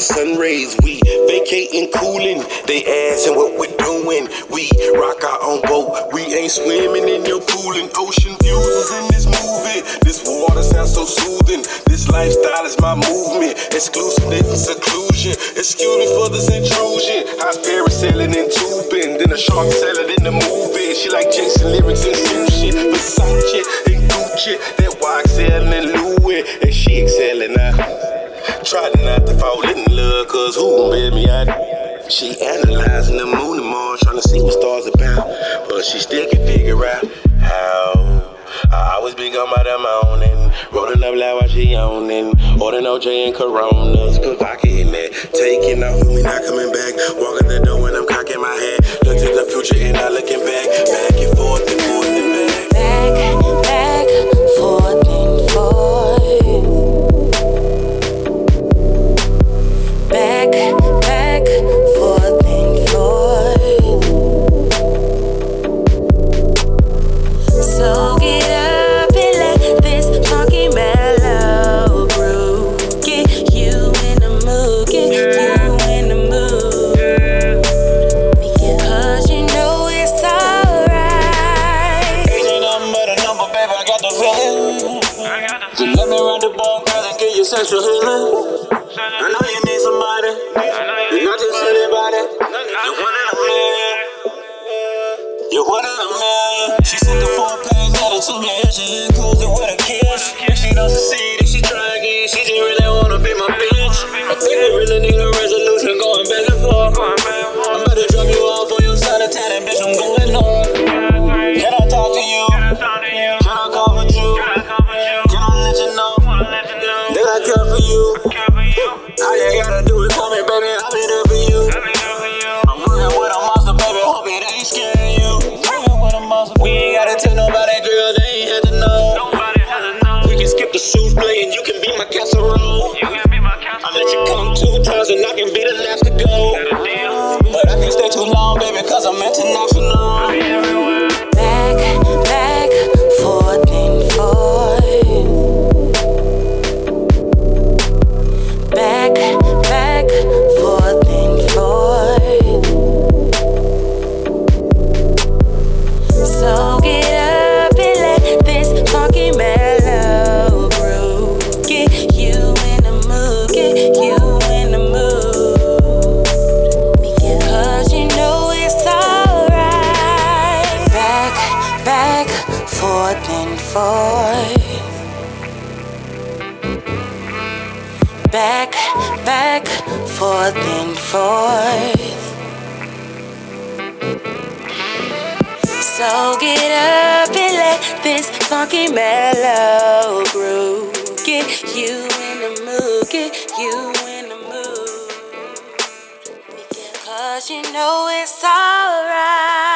the sun rays. We vacating, cooling, they asking what we're doing. We rock our own boat, we ain't swimming in your pool. And ocean views in this movie. This water sounds so soothing. This lifestyle is my movement. Exclusiveness and seclusion. Excuse me for this intrusion. High spirit selling and tubing. Then a shark selling in the movie. She like Jason lyrics and sushi. Versace and Gucci. That YSL and Louis. And cause who gon' bail me out? She analyzing the moon and Mars, trying to see what stars about. But she still can figure out how. I always be gone by the morning, rolling up loud while she owning. Ordering OJ and Coronas, provocating that. Taking off with me, not coming back. Walking the door when I'm cocking my head. Look to the future and not looking back. Back and forth the ball, girl, and get you sexual healing. I know you need somebody. You're not just anybody. You're one in a million. You're one in a million. She sent the four page letter to me and she enclosed it with a kiss. If she don't succeed, if she try again, she just really wanna be my bitch. I think we really need a resolution going back and forth. I'm about to drop you off on your side of town and bitch, I'm going north. Can I talk to you? You? All you gotta do is call me, baby. I'll be there for you. I'm working with a monster, baby. Hope it ain't scaring you. We ain't gotta tell nobody, forth. Back, back, forth and forth. So get up and let this funky mellow groove get you in the mood, get you in the mood. Cause you know it's alright.